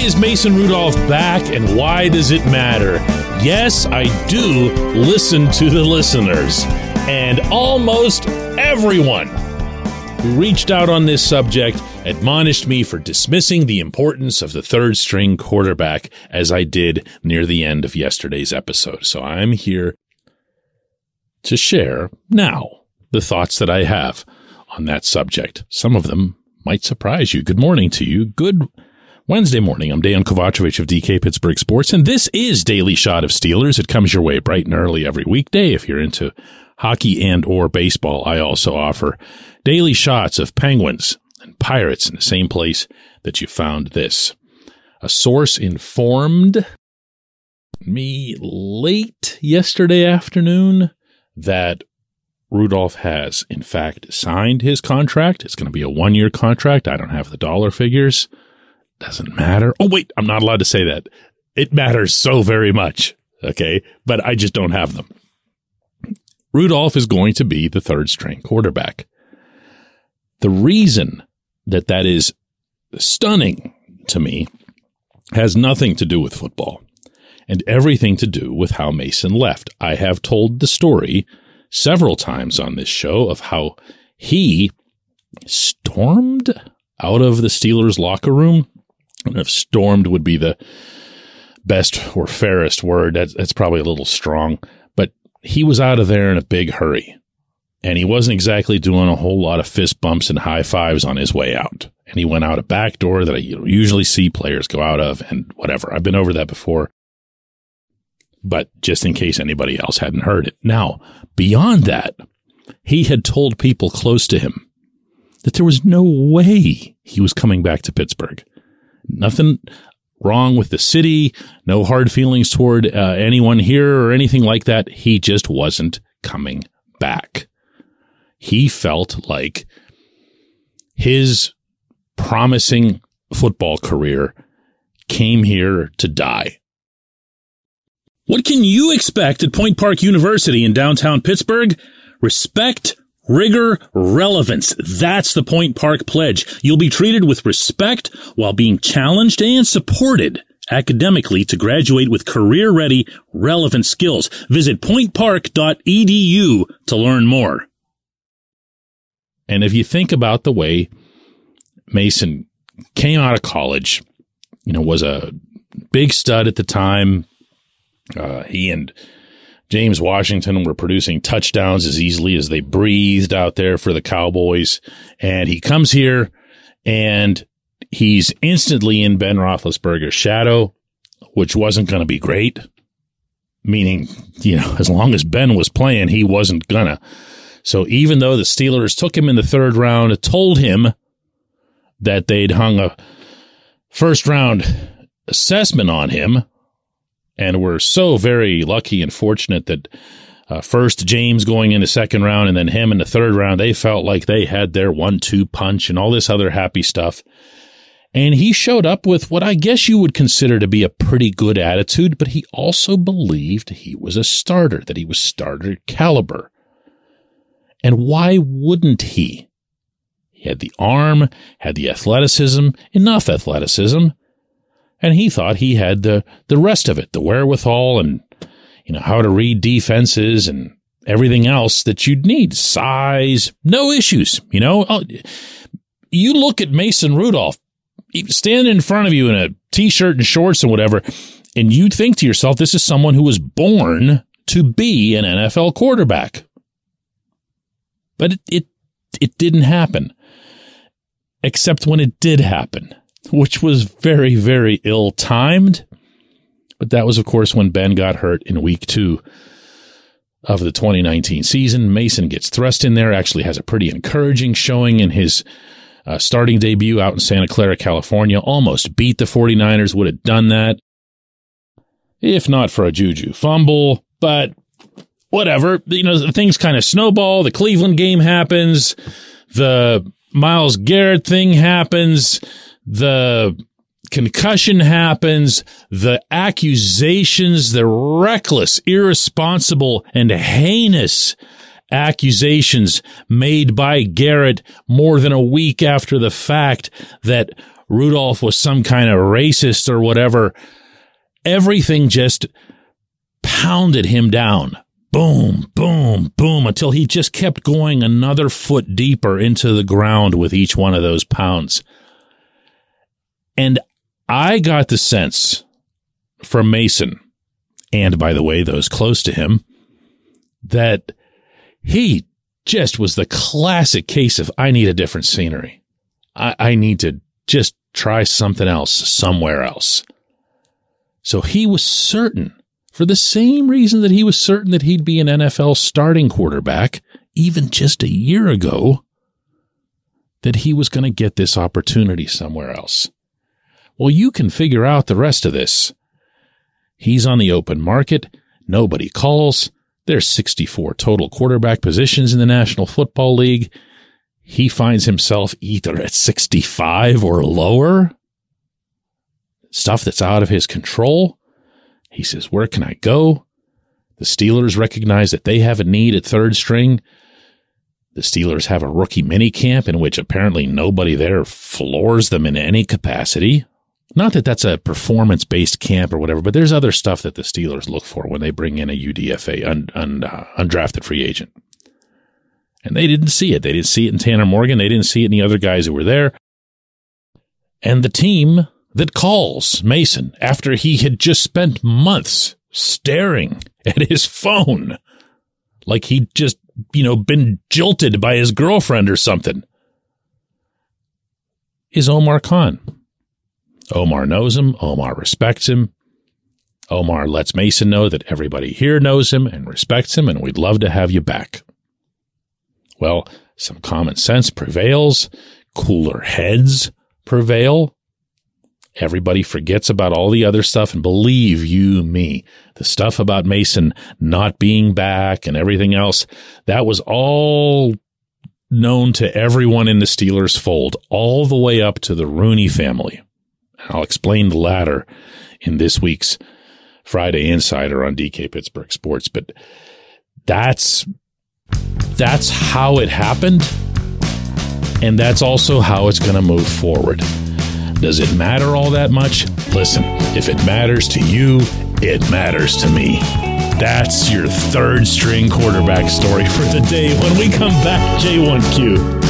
is Mason Rudolph back, and why does it matter? Yes, I do listen to the listeners, and almost everyone who reached out on this subject admonished me for dismissing the importance of the third string quarterback as I did near the end of yesterday's episode. So I'm here to share now the thoughts that I have on that subject. Some of them might surprise you. Good morning to you. Good Wednesday morning. I'm Dejan Kovacevic of DK Pittsburgh Sports, and this is Daily Shot of Steelers. It comes your way bright and early every weekday. If you're into hockey and or baseball, I also offer daily shots of Penguins and Pirates in the same place that you found this. A source informed me late yesterday afternoon that Rudolph has, in fact, signed his contract. It's going to be a one year contract. I don't have the dollar figures. Doesn't matter. Oh, wait, I'm not allowed to say that. It matters so very much. Okay. But I just don't have them. Rudolph is going to be the third string quarterback. The reason that that is stunning to me has nothing to do with football and everything to do with how Mason left. I have told the story several times on this show of how he stormed out of the Steelers locker room. If stormed would be the best or fairest word, that's, that's probably a little strong, but he was out of there in a big hurry. And he wasn't exactly doing a whole lot of fist bumps and high fives on his way out. And he went out a back door that I usually see players go out of and whatever. I've been over that before but just in case anybody else hadn't heard it. Now, beyond that, he had told people close to him that there was no way he was coming back to Pittsburgh. Nothing wrong with the city, no hard feelings toward uh, anyone here or anything like that. He just wasn't coming back. He felt like his promising football career came here to die. What can you expect at Point Park University in downtown Pittsburgh? Respect, rigor, relevance. That's the Point Park pledge. You'll be treated with respect while being challenged and supported academically to graduate with career ready, relevant skills. Visit pointpark.edu to learn more. And if you think about the way Mason came out of college, you know, was a big stud at the time, uh, he and James Washington were producing touchdowns as easily as they breathed out there for the Cowboys. And he comes here and he's instantly in Ben Roethlisberger's shadow, which wasn't going to be great. Meaning, you know, as long as Ben was playing, he wasn't gonna. So even though the Steelers took him in the third round, told him that they'd hung a first round assessment on him, and we're so very lucky and fortunate that uh, first James going in the second round and then him in the third round, they felt like they had their one two punch and all this other happy stuff. And he showed up with what I guess you would consider to be a pretty good attitude, but he also believed he was a starter, that he was starter caliber. And why wouldn't he? He had the arm, had the athleticism, enough athleticism and he thought he had the, the rest of it, the wherewithal and, you know, how to read defenses and everything else that you'd need. Size, no issues, you know. Oh, you look at Mason Rudolph standing in front of you in a t-shirt and shorts and whatever, and you think to yourself, this is someone who was born to be an NFL quarterback. But it, it, it didn't happen. Except when it did happen which was very, very ill timed. But that was, of course, when Ben got hurt in week two of the 2019 season. Mason gets thrust in there, actually has a pretty encouraging showing in his uh, starting debut out in Santa Clara, California. Almost beat the 49ers, would have done that if not for a Juju fumble. But whatever, you know, things kind of snowball. The Cleveland game happens. The Myles Garrett thing happens the concussion happens, the accusations, the reckless, irresponsible, and heinous accusations made by Garrett more than a week after the fact that Rudolph was some kind of racist or whatever. Everything just pounded him down. Boom, boom, boom, until he just kept going another foot deeper into the ground with each one of those pounds. And I got the sense from Mason, and by the way, those close to him, that he just was the classic case of I need a different scenery. I, I need to just try something else somewhere else. So he was certain, for the same reason that he was certain that he'd be an NFL starting quarterback, even just a year ago, that he was going to get this opportunity somewhere else. Well, you can figure out the rest of this. He's on the open market. Nobody calls. There's 64 total quarterback positions in the National Football League. He finds himself either at 65 or lower. Stuff that's out of his control. He says, Where can I go? The Steelers recognize that they have a need at third string. The Steelers have a rookie mini camp in which apparently nobody there floors them in any capacity. Not that that's a performance based camp or whatever, but there's other stuff that the Steelers look for when they bring in a UDFA, un, un, uh, undrafted free agent. And they didn't see it. They didn't see it in Tanner Morgan. They didn't see it in the other guys who were there. And the team that calls Mason after he had just spent months staring at his phone like he'd just, you know, been jilted by his girlfriend or something is Omar Khan. Omar knows him. Omar respects him. Omar lets Mason know that everybody here knows him and respects him, and we'd love to have you back. Well, some common sense prevails, cooler heads prevail. Everybody forgets about all the other stuff, and believe you me, the stuff about Mason not being back and everything else, that was all known to everyone in the Steelers fold, all the way up to the Rooney family. I'll explain the latter in this week's Friday Insider on DK Pittsburgh Sports, but that's that's how it happened and that's also how it's going to move forward. Does it matter all that much? Listen, if it matters to you, it matters to me. That's your third string quarterback story for the day when we come back, J1Q.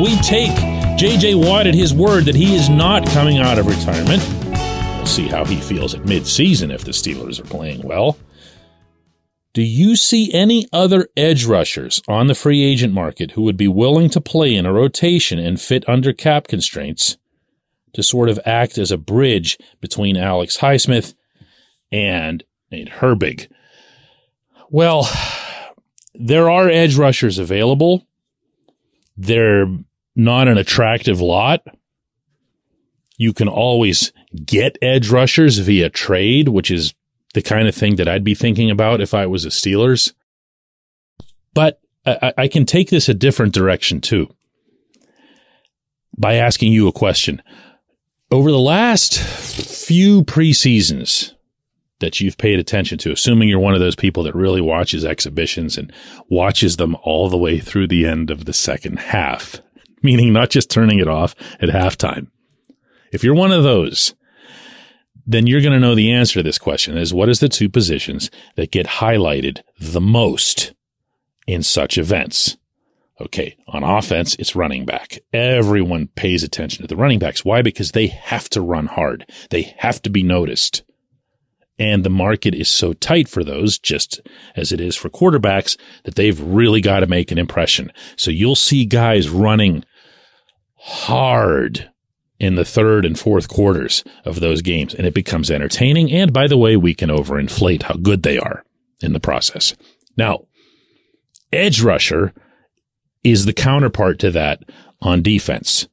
we take JJ Watt at his word that he is not coming out of retirement. We'll see how he feels at midseason if the Steelers are playing well. Do you see any other edge rushers on the free agent market who would be willing to play in a rotation and fit under cap constraints to sort of act as a bridge between Alex Highsmith and Nate Herbig? Well, there are edge rushers available. They're not an attractive lot. You can always get edge rushers via trade, which is the kind of thing that I'd be thinking about if I was a Steelers. But I, I can take this a different direction too by asking you a question. Over the last few preseasons, that you've paid attention to, assuming you're one of those people that really watches exhibitions and watches them all the way through the end of the second half, meaning not just turning it off at halftime. If you're one of those, then you're going to know the answer to this question is what is the two positions that get highlighted the most in such events? Okay. On offense, it's running back. Everyone pays attention to the running backs. Why? Because they have to run hard. They have to be noticed. And the market is so tight for those, just as it is for quarterbacks, that they've really got to make an impression. So you'll see guys running hard in the third and fourth quarters of those games, and it becomes entertaining. And by the way, we can overinflate how good they are in the process. Now, edge rusher is the counterpart to that on defense.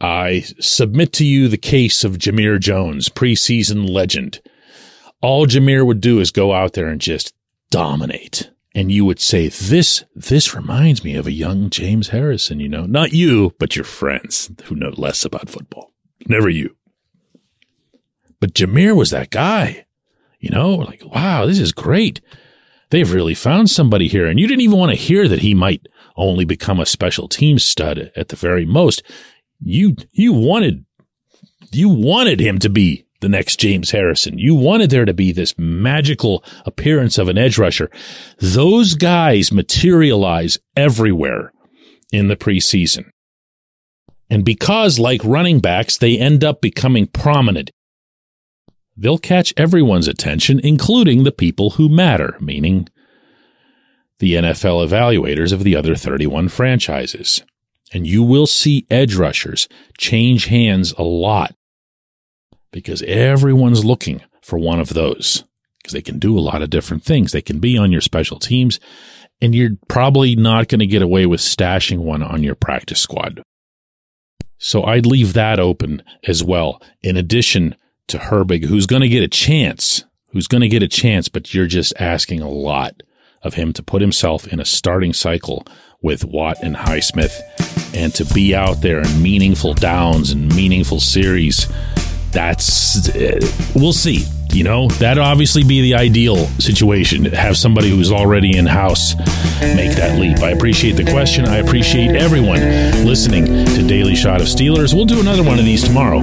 I submit to you the case of Jamir Jones, preseason legend. All Jamir would do is go out there and just dominate. And you would say, this, this reminds me of a young James Harrison, you know, not you, but your friends who know less about football. Never you. But Jamir was that guy, you know, like, wow, this is great. They've really found somebody here. And you didn't even want to hear that he might only become a special team stud at the very most. You, you wanted, you wanted him to be the next James Harrison. You wanted there to be this magical appearance of an edge rusher. Those guys materialize everywhere in the preseason. And because, like running backs, they end up becoming prominent, they'll catch everyone's attention, including the people who matter, meaning the NFL evaluators of the other 31 franchises. And you will see edge rushers change hands a lot because everyone's looking for one of those because they can do a lot of different things. They can be on your special teams and you're probably not going to get away with stashing one on your practice squad. So I'd leave that open as well. In addition to Herbig, who's going to get a chance, who's going to get a chance, but you're just asking a lot of him to put himself in a starting cycle with Watt and Highsmith and to be out there in meaningful downs and meaningful series. That's, uh, we'll see. You know, that'd obviously be the ideal situation. Have somebody who's already in house make that leap. I appreciate the question. I appreciate everyone listening to Daily Shot of Steelers. We'll do another one of these tomorrow.